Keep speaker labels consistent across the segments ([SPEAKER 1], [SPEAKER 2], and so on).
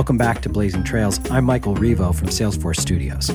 [SPEAKER 1] Welcome back to Blazing Trails. I'm Michael Rivo from Salesforce Studios.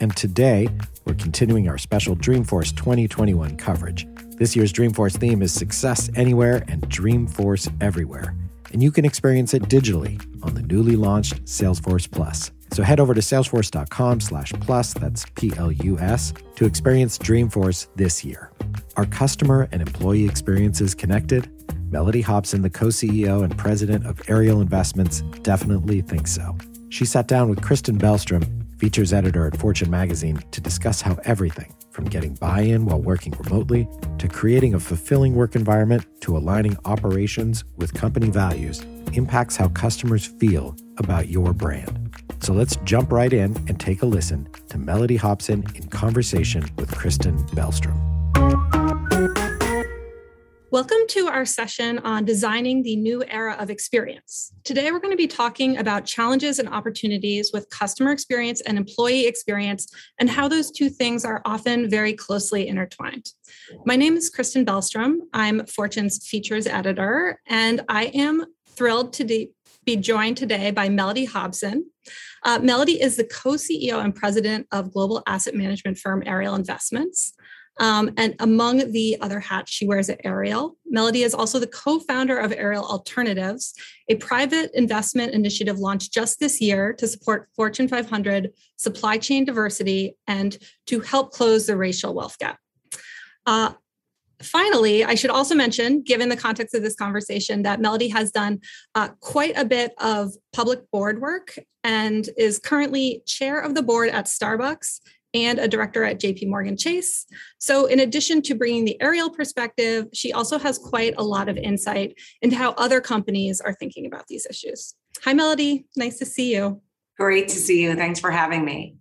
[SPEAKER 1] And today, we're continuing our special Dreamforce 2021 coverage. This year's Dreamforce theme is Success Anywhere and Dreamforce Everywhere. And you can experience it digitally on the newly launched Salesforce Plus. So head over to salesforce.com slash plus, that's P-L-U-S, to experience Dreamforce this year. Are customer and employee experiences connected? Mellody Hobson, the co-CEO and president of Ariel Investments, definitely thinks so. She sat down with Kristen Bellstrom, features editor at Fortune magazine, to discuss how everything from getting buy-in while working remotely to creating a fulfilling work environment to aligning operations with company values impacts how customers feel about your brand. So let's jump right in and take a listen to Mellody Hobson in conversation with Kristen Bellstrom.
[SPEAKER 2] Welcome to our session on designing the new era of experience. Today, we're going to be talking about challenges and opportunities with customer experience and employee experience and how those two things are often very closely intertwined. My name is Kristen Bellstrom. I'm Fortune's features editor, and I am thrilled to de- be joined today by Mellody Hobson. Uh, Mellody is the co CEO and president of global asset management firm Ariel Investments. Um, and among the other hats she wears at Ariel, Mellody is also the co founder of Ariel Alternatives, a private investment initiative launched just this year to support Fortune 500 supply chain diversity and to help close the racial wealth gap. Uh, finally, I should also mention, given the context of this conversation, that Mellody has done uh, quite a bit of public board work and is currently chair of the board at Starbucks and a director at JP Morgan Chase. So, in addition to bringing the Ariel perspective, she also has quite a lot of insight into how other companies are thinking about these issues. Hi, Mellody. Nice to see you.
[SPEAKER 3] Great to see you. Thanks for having me.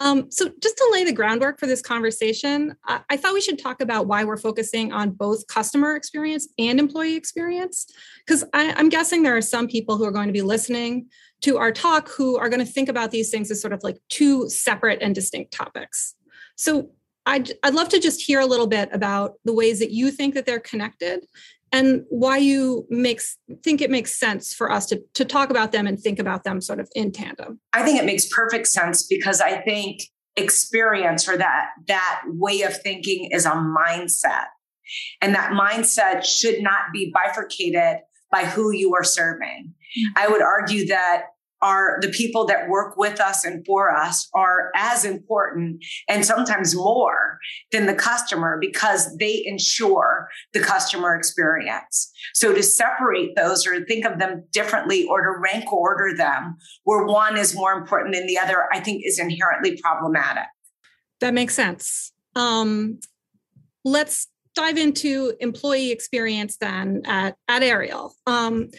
[SPEAKER 2] Um, so, just to lay the groundwork for this conversation, I, I, thought we should talk about why we're focusing on both customer experience and employee experience. Because I'm guessing there are some people who are going to be listening to our talk who are going to think about these things as sort of like two separate and distinct topics. So, I'd, I'd love to just hear a little bit about the ways that you think that they're connected and why you makes think it makes sense for us to to talk about them and think about them sort of in tandem
[SPEAKER 3] i think it makes perfect sense because i think experience or that that way of thinking is a mindset and that mindset should not be bifurcated by who you are serving. I would argue that are the people that work with us and for us are as important and sometimes more than the customer because they ensure the customer experience. So to separate those or think of them differently or to rank order them where one is more important than the other, I think is inherently problematic.
[SPEAKER 2] That makes sense. Um, let's dive into employee experience then at, at Ariel. Um,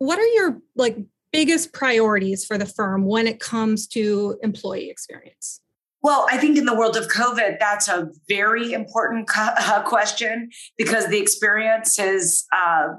[SPEAKER 2] what are your like biggest priorities for the firm when it comes to employee experience?
[SPEAKER 3] Well, I think in the world of COVID, that's a very important uh, question because the experience is uh,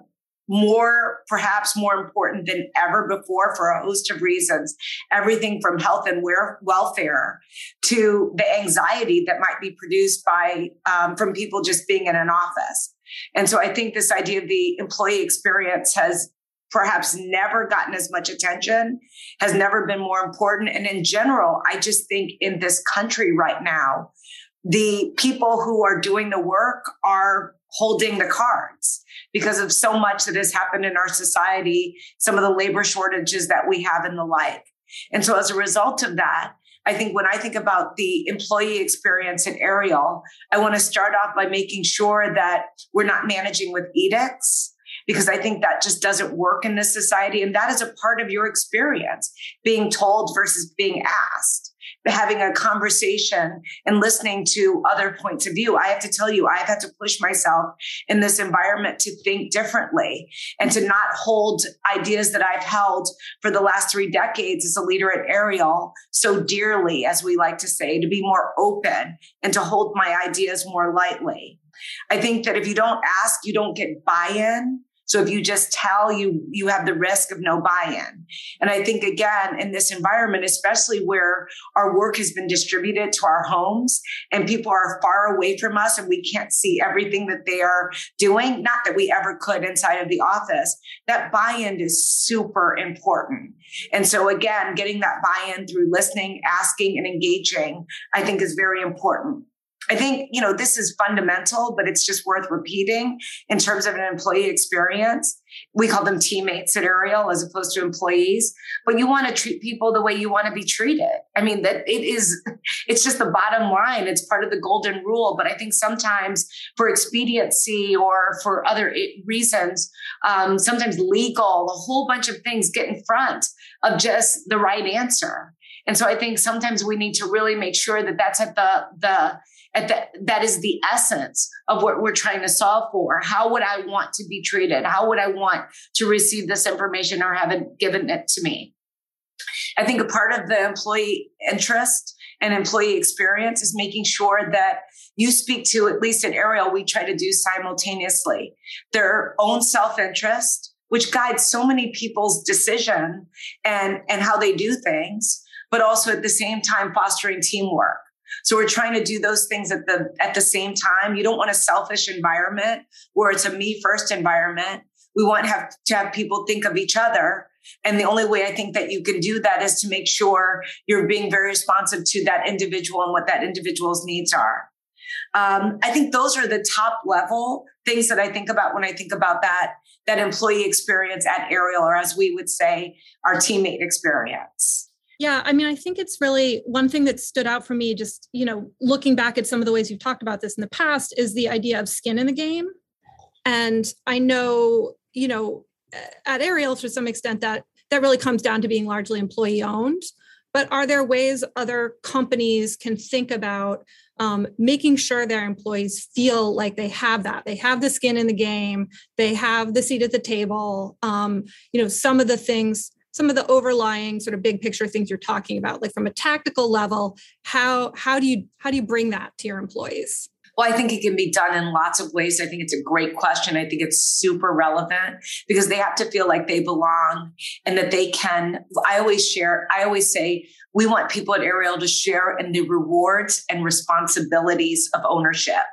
[SPEAKER 3] more, perhaps more important than ever before for a host of reasons. Everything from health and welfare to the anxiety that might be produced by um, from people just being in an office. And so I think this idea of the employee experience has perhaps never gotten as much attention, has never been more important. And in general, I just think in this country right now, the people who are doing the work are holding the cards because of so much that has happened in our society, some of the labor shortages that we have and the like. And so as a result of that, I think when I think about the employee experience at Ariel, I want to start off by making sure that we're not managing with edicts because I think that just doesn't work in this society. And that is a part of your experience being told versus being asked having a conversation and listening to other points of view. I have to tell you, I've had to push myself in this environment to think differently and to not hold ideas that I've held for the last three decades as a leader at Ariel so dearly, as we like to say, to be more open and to hold my ideas more lightly. I think that if you don't ask, you don't get buy in. So if you just tell you, you have the risk of no buy-in. And I think again, in this environment, especially where our work has been distributed to our homes and people are far away from us and we can't see everything that they are doing, not that we ever could inside of the office, that buy-in is super important. And so again, getting that buy-in through listening, asking and engaging, I think is very important. I think, you know, this is fundamental, but it's just worth repeating in terms of an employee experience. We call them teammates at Ariel as opposed to employees, but you want to treat people the way you want to be treated. I mean, that it is, it's just the bottom line. It's part of the golden rule. But I think sometimes for expediency or for other reasons, um, sometimes legal, a whole bunch of things get in front of just the right answer. And so I think sometimes we need to really make sure that that's at the, the, that is the essence of what we're trying to solve for. How would I want to be treated? How would I want to receive this information or have it given it to me? I think a part of the employee interest and employee experience is making sure that you speak to, at least at Ariel, we try to do simultaneously their own self interest, which guides so many people's decision and, and how they do things, but also at the same time fostering teamwork. So we're trying to do those things at the at the same time. You don't want a selfish environment where it's a me first environment. We want to have to have people think of each other. And the only way I think that you can do that is to make sure you're being very responsive to that individual and what that individual's needs are. Um, I think those are the top level things that I think about when I think about that that employee experience at Ariel, or as we would say, our teammate experience.
[SPEAKER 2] Yeah, I mean, I think it's really one thing that stood out for me, just, you know, looking back at some of the ways you've talked about this in the past, is the idea of skin in the game. And I know, you know, at Ariel to some extent that that really comes down to being largely employee owned. But are there ways other companies can think about um, making sure their employees feel like they have that they have the skin in the game they have the seat at the table um, you know some of the things some of the overlying sort of big picture things you're talking about like from a tactical level how how do you how do you bring that to your employees
[SPEAKER 3] well, I think it can be done in lots of ways. I think it's a great question. I think it's super relevant because they have to feel like they belong and that they can. I always share, I always say, we want people at Ariel to share in the rewards and responsibilities of ownership.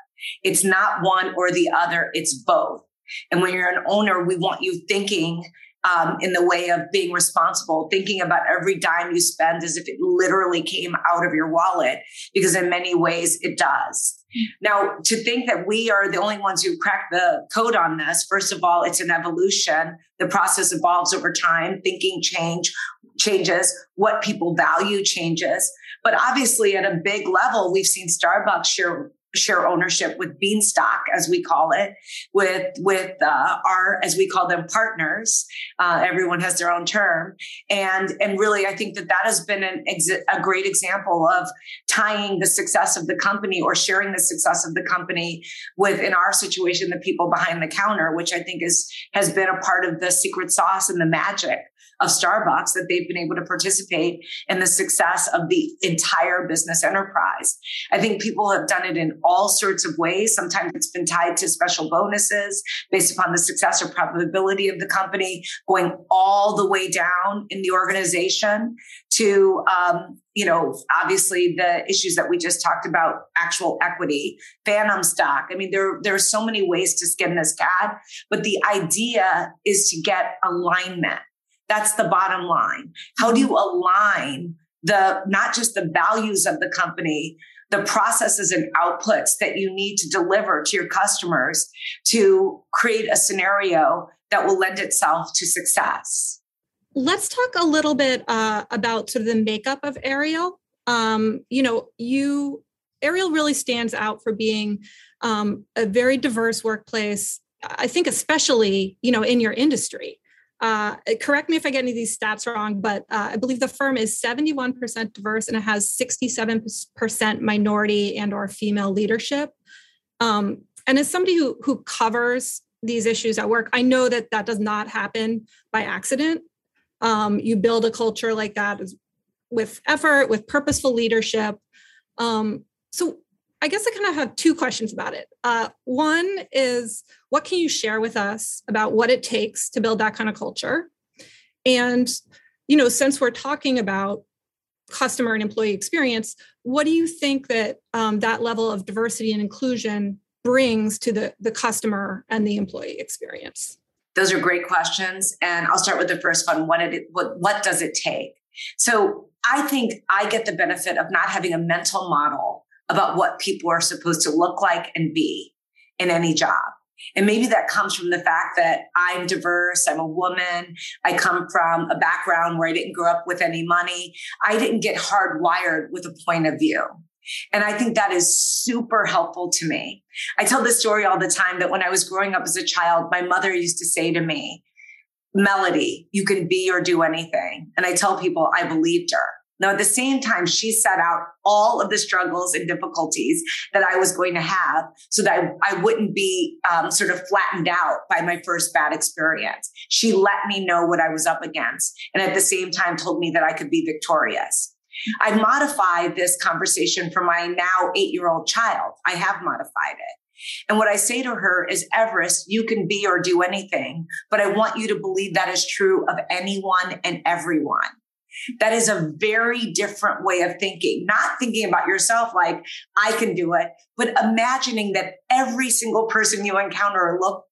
[SPEAKER 3] It's not one or the other, it's both. And when you're an owner, we want you thinking um, in the way of being responsible, thinking about every dime you spend as if it literally came out of your wallet, because in many ways it does. Now, to think that we are the only ones who cracked the code on this, first of all, it's an evolution. The process evolves over time. Thinking change changes. What people value changes. But obviously, at a big level, we've seen Starbucks share share ownership with Bean Stock, as we call it, with with uh, our as we call them partners. Uh, everyone has their own term, and and really, I think that that has been an a great example of tying the success of the company or sharing the success of the company with, in our situation, the people behind the counter, which I think is has been a part of the secret sauce and the magic of Starbucks that they've been able to participate in the success of the entire business enterprise. I think people have done it in all sorts of ways. Sometimes it's been tied to special bonuses based upon the success or probability of the company, going all the way down in the organization to, um, you know, obviously the issues that we just talked about, actual equity, phantom stock. I mean, there, there are so many ways to skin this cat, but the idea is to get alignment that's the bottom line. How do you align the not just the values of the company, the processes and outputs that you need to deliver to your customers to create a scenario that will lend itself to success?
[SPEAKER 2] Let's talk a little bit uh, about sort of the makeup of Ariel. Um, you know, you Ariel really stands out for being um, a very diverse workplace. I think, especially you know, in your industry uh, correct me if I get any of these stats wrong, but uh, I believe the firm is 71% diverse and it has 67% minority and or female leadership. Um, and as somebody who, who covers these issues at work, I know that that does not happen by accident. Um, you build a culture like that with effort, with purposeful leadership. Um, so I guess I kind of have two questions about it. Uh, one is what can you share with us about what it takes to build that kind of culture? And, you know, since we're talking about customer and employee experience, what do you think that um, that level of diversity and inclusion brings to the, the customer and the employee experience?
[SPEAKER 3] Those are great questions. And I'll start with the first one. What, it, what, what does it take? So I think I get the benefit of not having a mental model about what people are supposed to look like and be in any job. And maybe that comes from the fact that I'm diverse, I'm a woman, I come from a background where I didn't grow up with any money. I didn't get hardwired with a point of view. And I think that is super helpful to me. I tell this story all the time that when I was growing up as a child, my mother used to say to me, Mellody, you can be or do anything. And I tell people I believed her. Now, at the same time, she set out all of the struggles and difficulties that I was going to have so that I, I wouldn't be um, sort of flattened out by my first bad experience. She let me know what I was up against. And at the same time, told me that I could be victorious. I modified this conversation for my now eight year old child. I have modified it. And what I say to her is, Everest, you can be or do anything, but I want you to believe that is true of anyone and everyone. That is a very different way of thinking, not thinking about yourself like I can do it, but imagining that every single person you encounter or look,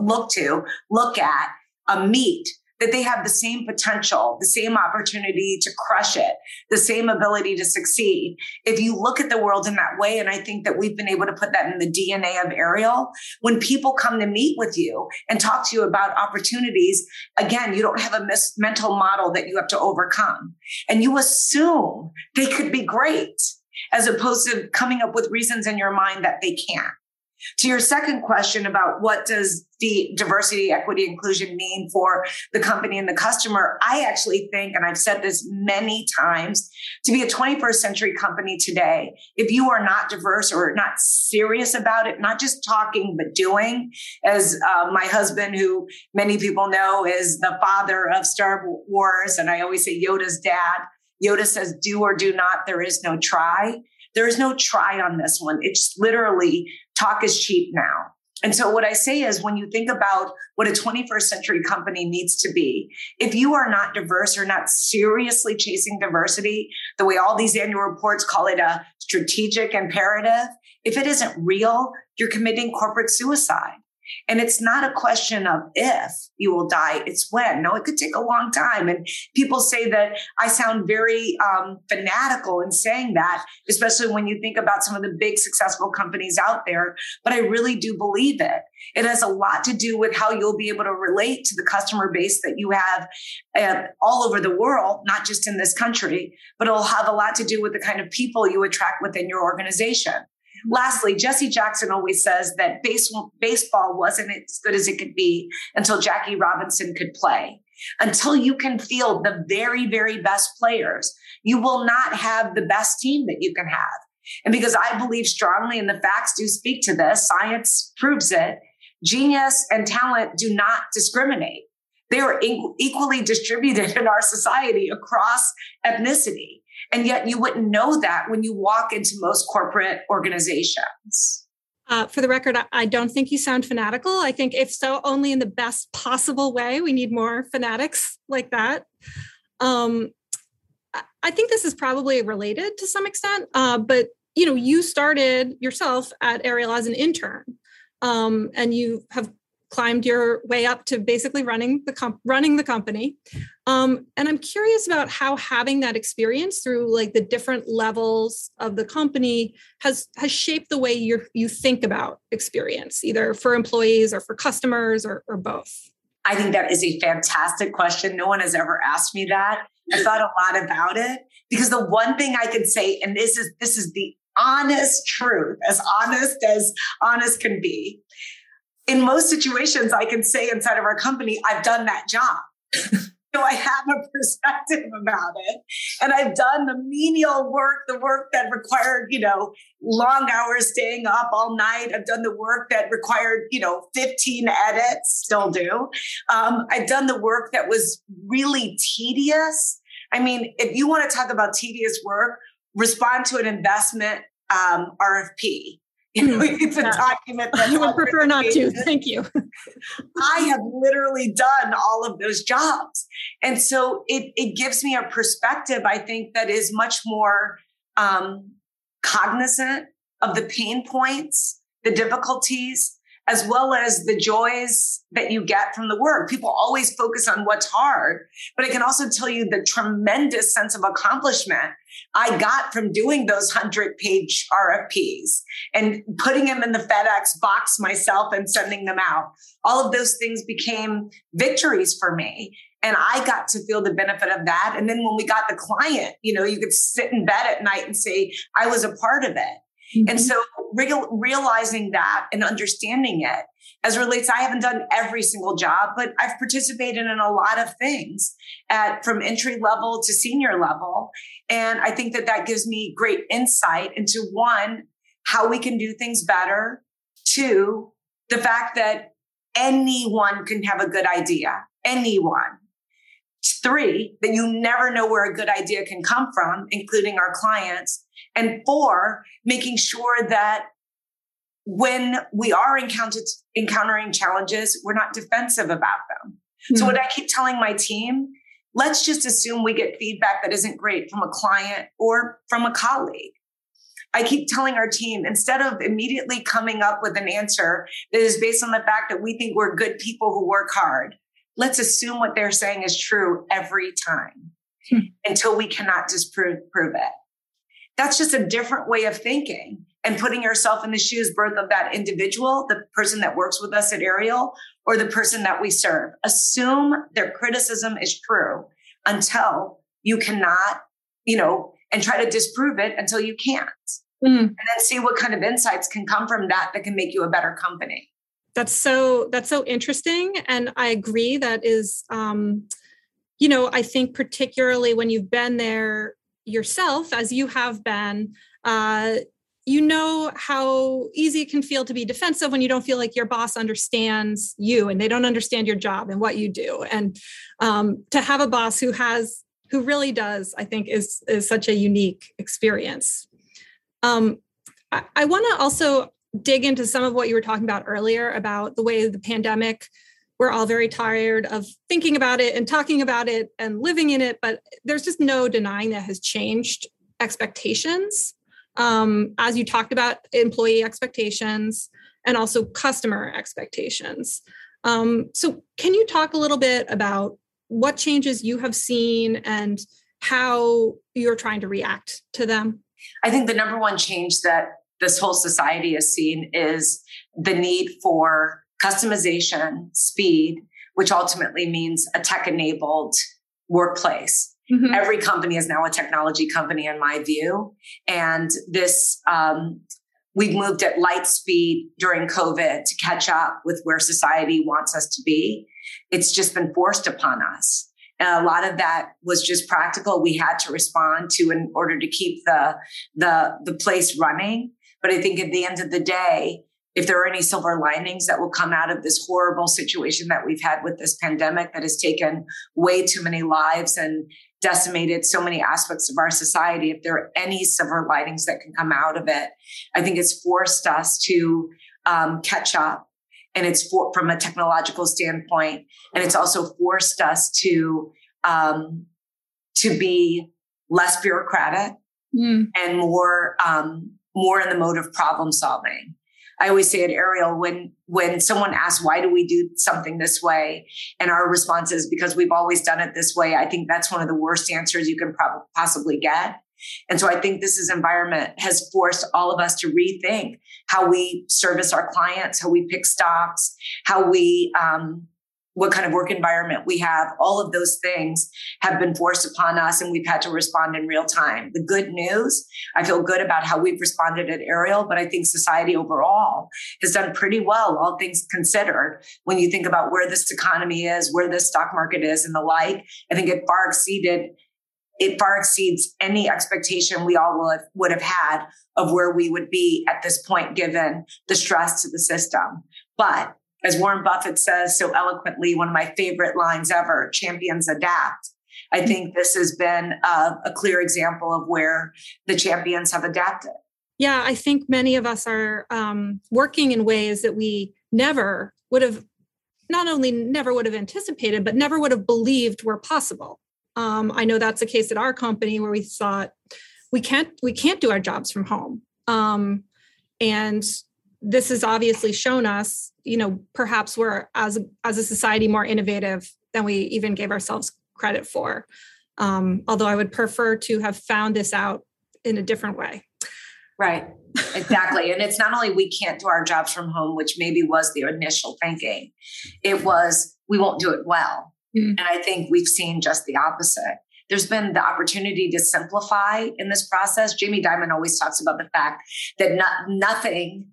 [SPEAKER 3] look to, look at, a meet, that they have the same potential, the same opportunity to crush it, the same ability to succeed. If you look at the world in that way, and I think that we've been able to put that in the DNA of Ariel, when people come to meet with you and talk to you about opportunities, again, you don't have a mis- mental model that you have to overcome. And you assume they could be great as opposed to coming up with reasons in your mind that they can't. To your second question about what does the diversity, equity, inclusion mean for the company and the customer, I actually think, and I've said this many times, to be a 21st century company today, if you are not diverse or not serious about it, not just talking, but doing, as uh, my husband, who many people know is the father of Star Wars, and I always say Yoda's dad, Yoda says, do or do not, there is no try. There is no try on this one. It's literally talk is cheap now. And so what I say is when you think about what a 21st century company needs to be, if you are not diverse or not seriously chasing diversity, the way all these annual reports call it a strategic imperative, if it isn't real, you're committing corporate suicide. And it's not a question of if you will die, it's when. No, it could take a long time. And people say that I sound very um, fanatical in saying that, especially when you think about some of the big successful companies out there. But I really do believe it. It has a lot to do with how you'll be able to relate to the customer base that you have uh, all over the world, not just in this country, but it'll have a lot to do with the kind of people you attract within your organization. Lastly, Jesse Jackson always says that base, baseball wasn't as good as it could be until Jackie Robinson could play. Until you can field the very, very best players, you will not have the best team that you can have. And because I believe strongly, and the facts do speak to this, science proves it, genius and talent do not discriminate. They are equally distributed in our society across ethnicity. And yet you wouldn't know that when you walk into most corporate organizations.
[SPEAKER 2] Uh, for the record, I don't think you sound fanatical. I think, if so, only in the best possible way. We need more fanatics like that. Um, I think this is probably related to some extent, uh, but you know, you started yourself at Ariel as an intern, um, and you have climbed your way up to basically running the comp- running the company. Um, and I'm curious about how having that experience through like the different levels of the company has has shaped the way you you think about experience, either for employees or for customers or, or both.
[SPEAKER 3] I think that is a fantastic question. No one has ever asked me that. I thought a lot about it because the one thing I could say, and this is this is the honest truth, as honest as honest can be, in most situations, I can say inside of our company, I've done that job. so I have a perspective about it. And I've done the menial work, the work that required, you know, long hours staying up all night. I've done the work that required, you know, 15 edits, still do. Um, I've done the work that was really tedious. I mean, if you want to talk about tedious work, respond to an investment um, RFP. You know, it's a document
[SPEAKER 2] you would prefer not to. Thank you.
[SPEAKER 3] I have literally done all of those jobs. And so it, it gives me a perspective, I think, that is much more um, cognizant of the pain points, the difficulties, as well as the joys that you get from the work. People always focus on what's hard, but I can also tell you the tremendous sense of accomplishment I got from doing those 100 page RFPs and putting them in the FedEx box myself and sending them out. All of those things became victories for me. And I got to feel the benefit of that. And then when we got the client, you know, you could sit in bed at night and say, I was a part of it. Mm-hmm. And so real, realizing that and understanding it as relates, I haven't done every single job, but I've participated in a lot of things at from entry level to senior level. And I think that that gives me great insight into one, how we can do things better. Two, the fact that anyone can have a good idea, anyone. Three, that you never know where a good idea can come from, including our clients. And four, making sure that when we are encountered, encountering challenges, we're not defensive about them. Mm-hmm. So, what I keep telling my team, let's just assume we get feedback that isn't great from a client or from a colleague. I keep telling our team instead of immediately coming up with an answer that is based on the fact that we think we're good people who work hard, let's assume what they're saying is true every time hmm. until we cannot disprove prove it. That's just a different way of thinking and putting yourself in the shoes both of that individual, the person that works with us at Ariel, or the person that we serve. Assume their criticism is true until you cannot, you know, and try to disprove it until you can't. Mm. And then see what kind of insights can come from that that can make you a better company.
[SPEAKER 2] That's so that's so interesting. And I agree that is um, you know, I think particularly when you've been there yourself, as you have been, uh, you know how easy it can feel to be defensive when you don't feel like your boss understands you and they don't understand your job and what you do. And um, to have a boss who has who really does i think is is such a unique experience. Um, i, I want to also dig into some of what you were talking about earlier about the way the pandemic we're all very tired of thinking about it and talking about it and living in it but there's just no denying that has changed expectations um, as you talked about employee expectations and also customer expectations. Um, so, can you talk a little bit about what changes you have seen and how you're trying to react to them?
[SPEAKER 3] I think the number one change that this whole society has seen is the need for customization, speed, which ultimately means a tech enabled workplace. Mm-hmm. Every company is now a technology company, in my view. And this, um, we've moved at light speed during COVID to catch up with where society wants us to be. It's just been forced upon us. And a lot of that was just practical. We had to respond to in order to keep the, the, the place running. But I think at the end of the day, if there are any silver linings that will come out of this horrible situation that we've had with this pandemic that has taken way too many lives and decimated so many aspects of our society, if there are any silver linings that can come out of it, I think it's forced us to um, catch up. And it's for, from a technological standpoint, and it's also forced us to um, to be less bureaucratic mm. and more um, more in the mode of problem solving. I always say at Ariel when when someone asks why do we do something this way, and our response is because we've always done it this way. I think that's one of the worst answers you can probably possibly get. And so I think this is environment has forced all of us to rethink how we service our clients, how we pick stocks, how we um, what kind of work environment we have, all of those things have been forced upon us and we've had to respond in real time. The good news, I feel good about how we've responded at Ariel, but I think society overall has done pretty well, all things considered. When you think about where this economy is, where this stock market is and the like, I think it far exceeded it far exceeds any expectation we all would, would have had of where we would be at this point, given the stress to the system. But as Warren Buffett says so eloquently, one of my favorite lines ever champions adapt. I think this has been a, a clear example of where the champions have adapted.
[SPEAKER 2] Yeah, I think many of us are um, working in ways that we never would have, not only never would have anticipated, but never would have believed were possible. Um, I know that's the case at our company where we thought we can't we can't do our jobs from home, um, and this has obviously shown us, you know, perhaps we're as as a society more innovative than we even gave ourselves credit for. Um, although I would prefer to have found this out in a different way.
[SPEAKER 3] Right. Exactly. and it's not only we can't do our jobs from home, which maybe was the initial thinking, it was we won't do it well. Mm. And I think we've seen just the opposite. There's been the opportunity to simplify in this process. Jamie Dimon always talks about the fact that not, nothing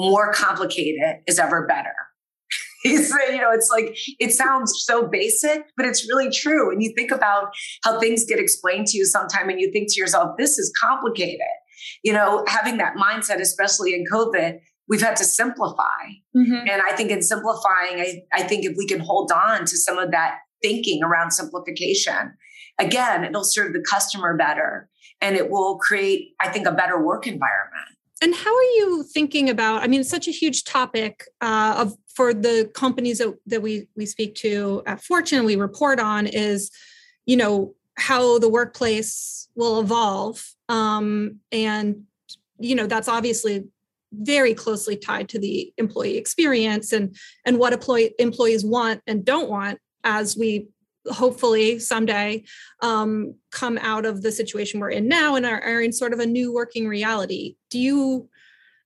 [SPEAKER 3] more complicated is ever better. He's, you know, it's like it sounds so basic, but it's really true. And you think about how things get explained to you sometime, and you think to yourself, "This is complicated." You know, having that mindset, especially in COVID, we've had to simplify. Mm-hmm. And I think in simplifying, I, I think if we can hold on to some of that thinking around simplification, again, it'll serve the customer better and it will create, I think, a better work environment.
[SPEAKER 2] And how are you thinking about? I mean, such a huge topic uh, of for the companies that, that we we speak to at Fortune, we report on is, you know, how the workplace will evolve, um, and you know that's obviously very closely tied to the employee experience and and what employee employees want and don't want as we hopefully someday um, come out of the situation we're in now and are, are in sort of a new working reality. Do you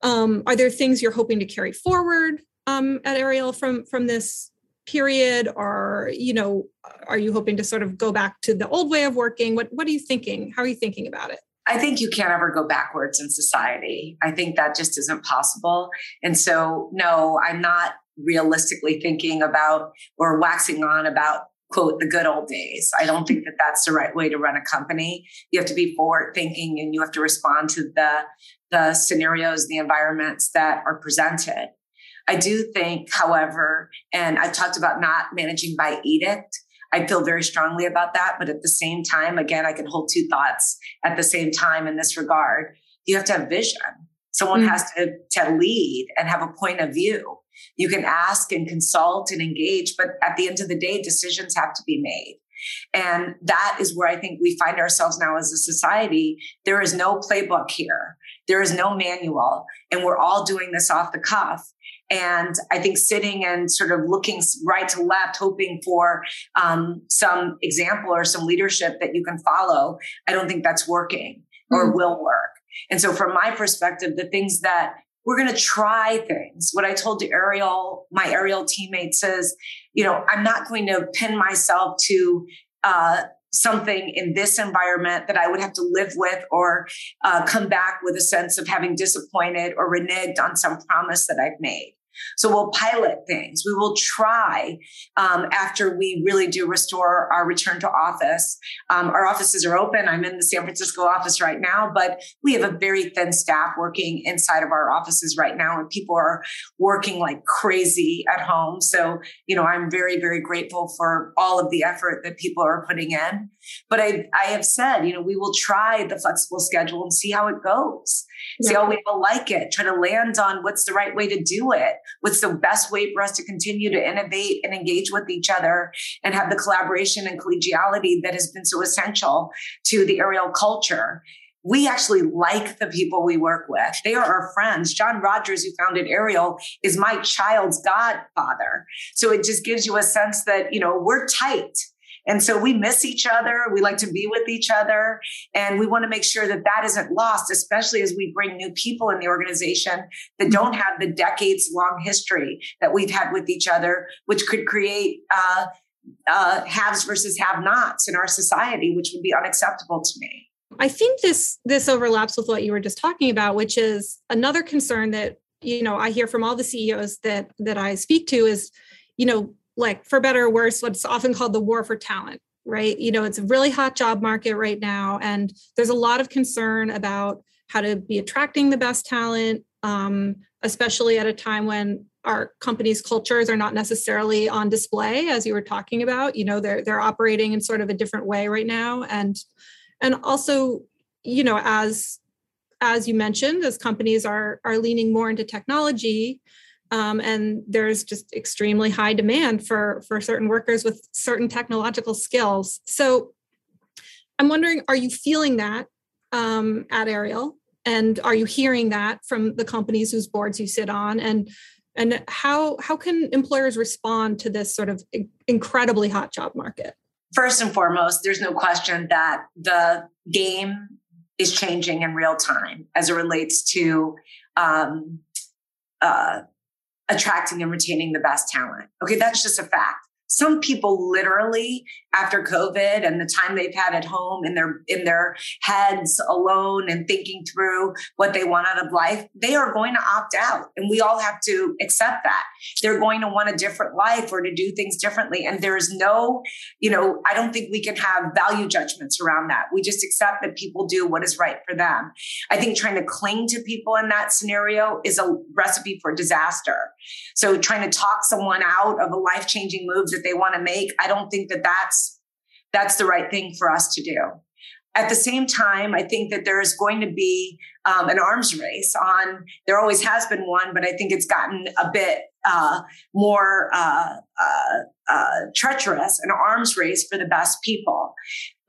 [SPEAKER 2] um, are there things you're hoping to carry forward um, at Ariel from from this period, or you know, are you hoping to sort of go back to the old way of working? What what are you thinking? How are you thinking about it?
[SPEAKER 3] I think you can't ever go backwards in society. I think that just isn't possible. And so, no, I'm not realistically thinking about or waxing on about quote the good old days. I don't think that that's the right way to run a company. You have to be forward thinking and you have to respond to the the scenarios, the environments that are presented. I do think, however, and I've talked about not managing by edict. I feel very strongly about that. But at the same time, again, I can hold two thoughts at the same time in this regard. You have to have vision. Someone mm-hmm. has to, to lead and have a point of view. You can ask and consult and engage, but at the end of the day, decisions have to be made. And that is where I think we find ourselves now as a society. There is no playbook here. There is no manual. And we're all doing this off the cuff. And I think sitting and sort of looking right to left, hoping for um, some example or some leadership that you can follow, I don't think that's working or mm-hmm. will work. And so, from my perspective, the things that we're going to try things. What I told to Ariel, my Ariel teammates is, you know, I'm not going to pin myself to uh, something in this environment that I would have to live with or uh, come back with a sense of having disappointed or reneged on some promise that I've made. So we'll pilot things. We will try um, after we really do restore our return to office. Um, our offices are open. I'm in the San Francisco office right now, but we have a very thin staff working inside of our offices right now, and people are working like crazy at home. So, you know, I'm very, very grateful for all of the effort that people are putting in. But I, I have said, you know, we will try the flexible schedule and see how it goes. Yeah. See how we will like it. Try to land on what's the right way to do it. What's the best way for us to continue to innovate and engage with each other and have the collaboration and collegiality that has been so essential to the Ariel culture we actually like the people we work with. They are our friends. John Rogers, who founded Ariel, is my child's godfather. So it just gives you a sense that, you know, we're tight. And so we miss each other. We like to be with each other. And we want to make sure that that isn't lost, especially as we bring new people in the organization that don't have the decades long history that we've had with each other, which could create, uh, uh, haves versus have nots in our society, which would be unacceptable to me.
[SPEAKER 2] I think this this overlaps with what you were just talking about, which is another concern that you know I hear from all the CEOs that that I speak to is, you know, like for better or worse, what's often called the war for talent, right? You know, it's a really hot job market right now, and there's a lot of concern about how to be attracting the best talent, um, especially at a time when our companies' cultures are not necessarily on display, as you were talking about. You know, they're they're operating in sort of a different way right now, and and also, you know, as as you mentioned, as companies are are leaning more into technology, um, and there's just extremely high demand for for certain workers with certain technological skills. So, I'm wondering, are you feeling that um, at Ariel, and are you hearing that from the companies whose boards you sit on, and and how how can employers respond to this sort of incredibly hot job market?
[SPEAKER 3] First and foremost, there's no question that the game is changing in real time as it relates to um, uh, attracting and retaining the best talent. Okay, that's just a fact. Some people literally after covid and the time they've had at home in their in their heads alone and thinking through what they want out of life they are going to opt out. And we all have to accept that. They're going to want a different life or to do things differently. And there's no you know i don't think we can have value judgments around that. We just accept that people do what is right for them. I think trying to cling to people in that scenario is a recipe for disaster so trying to talk someone out of a life-changing move that they want to make i don't think that that's that's the right thing for us to do. At the same time i think that there is going to be um, an arms race on there always has been one but i think it's gotten a bit uh, more uh, uh, uh treacherous an arms race for the best people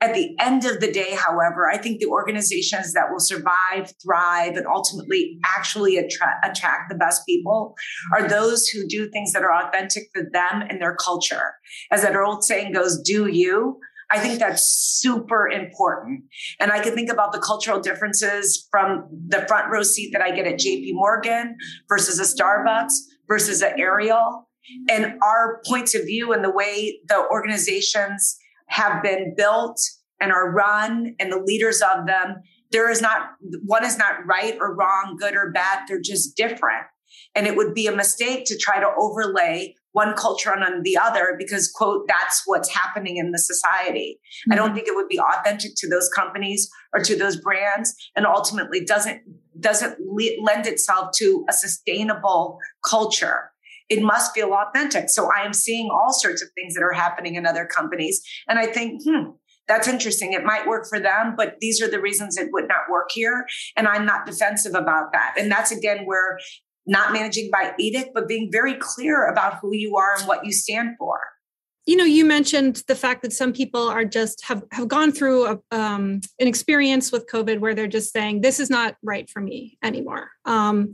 [SPEAKER 3] at the end of the day, however, I think the organizations that will survive, thrive, and ultimately actually attract, attract the best people are those who do things that are authentic for them and their culture. As that old saying goes, do you? I think that's super important. And I can think about the cultural differences from the front row seat that I get at JP Morgan versus a Starbucks versus an Ariel and our points of view and the way the organizations have been built and are run and the leaders of them there is not one is not right or wrong good or bad they're just different and it would be a mistake to try to overlay one culture on the other because quote that's what's happening in the society mm-hmm. i don't mm-hmm. think it would be authentic to those companies or to those brands and ultimately doesn't doesn't lend itself to a sustainable culture it must feel authentic. So I am seeing all sorts of things that are happening in other companies. And I think, hmm, that's interesting. It might work for them, but these are the reasons it would not work here. And I'm not defensive about that. And that's again where not managing by edict, but being very clear about who you are and what you stand for.
[SPEAKER 2] You know, you mentioned the fact that some people are just have have gone through a, um, an experience with COVID where they're just saying this is not right for me anymore. Um,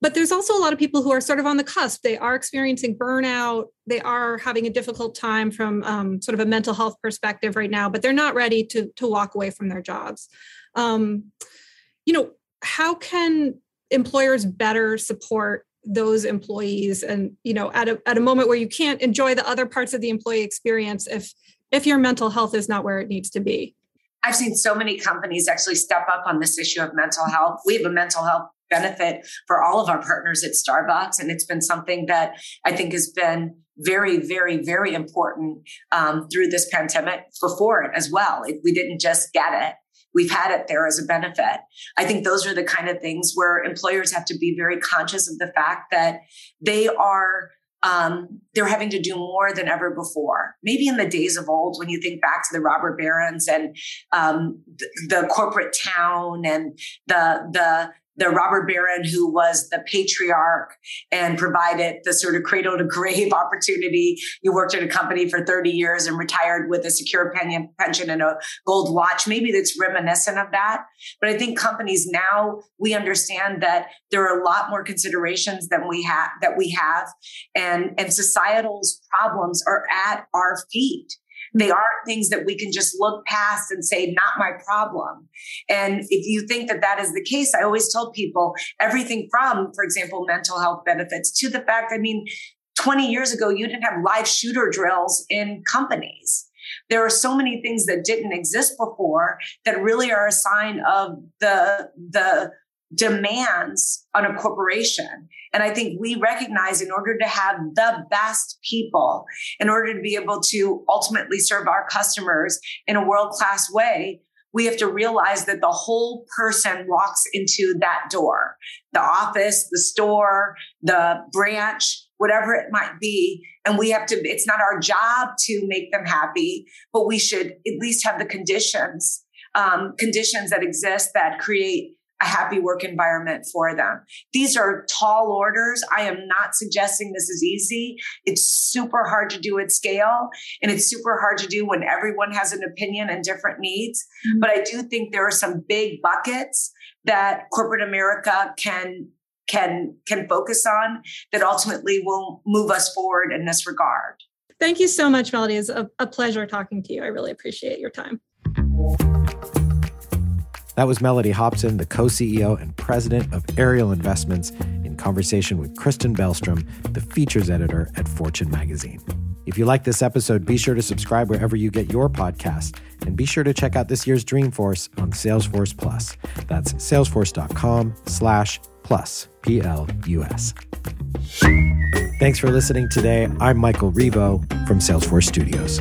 [SPEAKER 2] but there's also a lot of people who are sort of on the cusp. They are experiencing burnout. They are having a difficult time from um, sort of a mental health perspective right now but they're not ready to to walk away from their jobs. Um, you know how can employers better support those employees and you know at a, at a moment where you can't enjoy the other parts of the employee experience if if your mental health is not where it needs to be
[SPEAKER 3] I've seen so many companies actually step up on this issue of mental health. We have a mental health benefit for all of our partners at Starbucks. And it's been something that I think has been very, very, very important um, through this pandemic before it as well. It, we didn't just get it. We've had it there as a benefit. I think those are the kind of things where employers have to be very conscious of the fact that they are um, they're having to do more than ever before. Maybe in the days of old, when you think back to the robber barons and um, the, the, corporate town and the the the robber baron, who was the patriarch and provided the sort of cradle to grave opportunity. You worked at a company for 30 years and retired with a secure pension and a gold watch. Maybe that's reminiscent of that. But I think companies now, we understand that there are a lot more considerations than we have, that we have. And, and societal's problems are at our feet. They aren't things that we can just look past and say, not my problem. And if you think that that is the case, I always tell people everything from, for example, mental health benefits to the fact, I mean, 20 years ago, you didn't have live shooter drills in companies. There are so many things that didn't exist before that really are a sign of the, the demands on a corporation. And I think we recognize in order to have the best people, in order to be able to ultimately serve our customers in a world class way, we have to realize that the whole person walks into that door the office, the store, the branch, whatever it might be. And we have to, it's not our job to make them happy, but we should at least have the conditions, um, conditions that exist that create a happy work environment for them. These are tall orders. I am not suggesting this is easy. It's super hard to do at scale and it's super hard to do when everyone has an opinion and different needs. Mm-hmm. But I do think there are some big buckets that corporate America can can can focus on that ultimately will move us forward in this regard.
[SPEAKER 2] Thank you so much, Mellody. It's a, a pleasure talking to you. I really appreciate your time.
[SPEAKER 1] That was Mellody Hobson, the co CEO and president of Ariel Investments, in conversation with Kristen Bellstrom, the features editor at Fortune magazine. If you like this episode, be sure to subscribe wherever you get your podcast. And be sure to check out this year's Dreamforce on Salesforce Plus. That's salesforce.com slash plus, P L U S. Thanks for listening today. I'm Michael Revo from Salesforce Studios.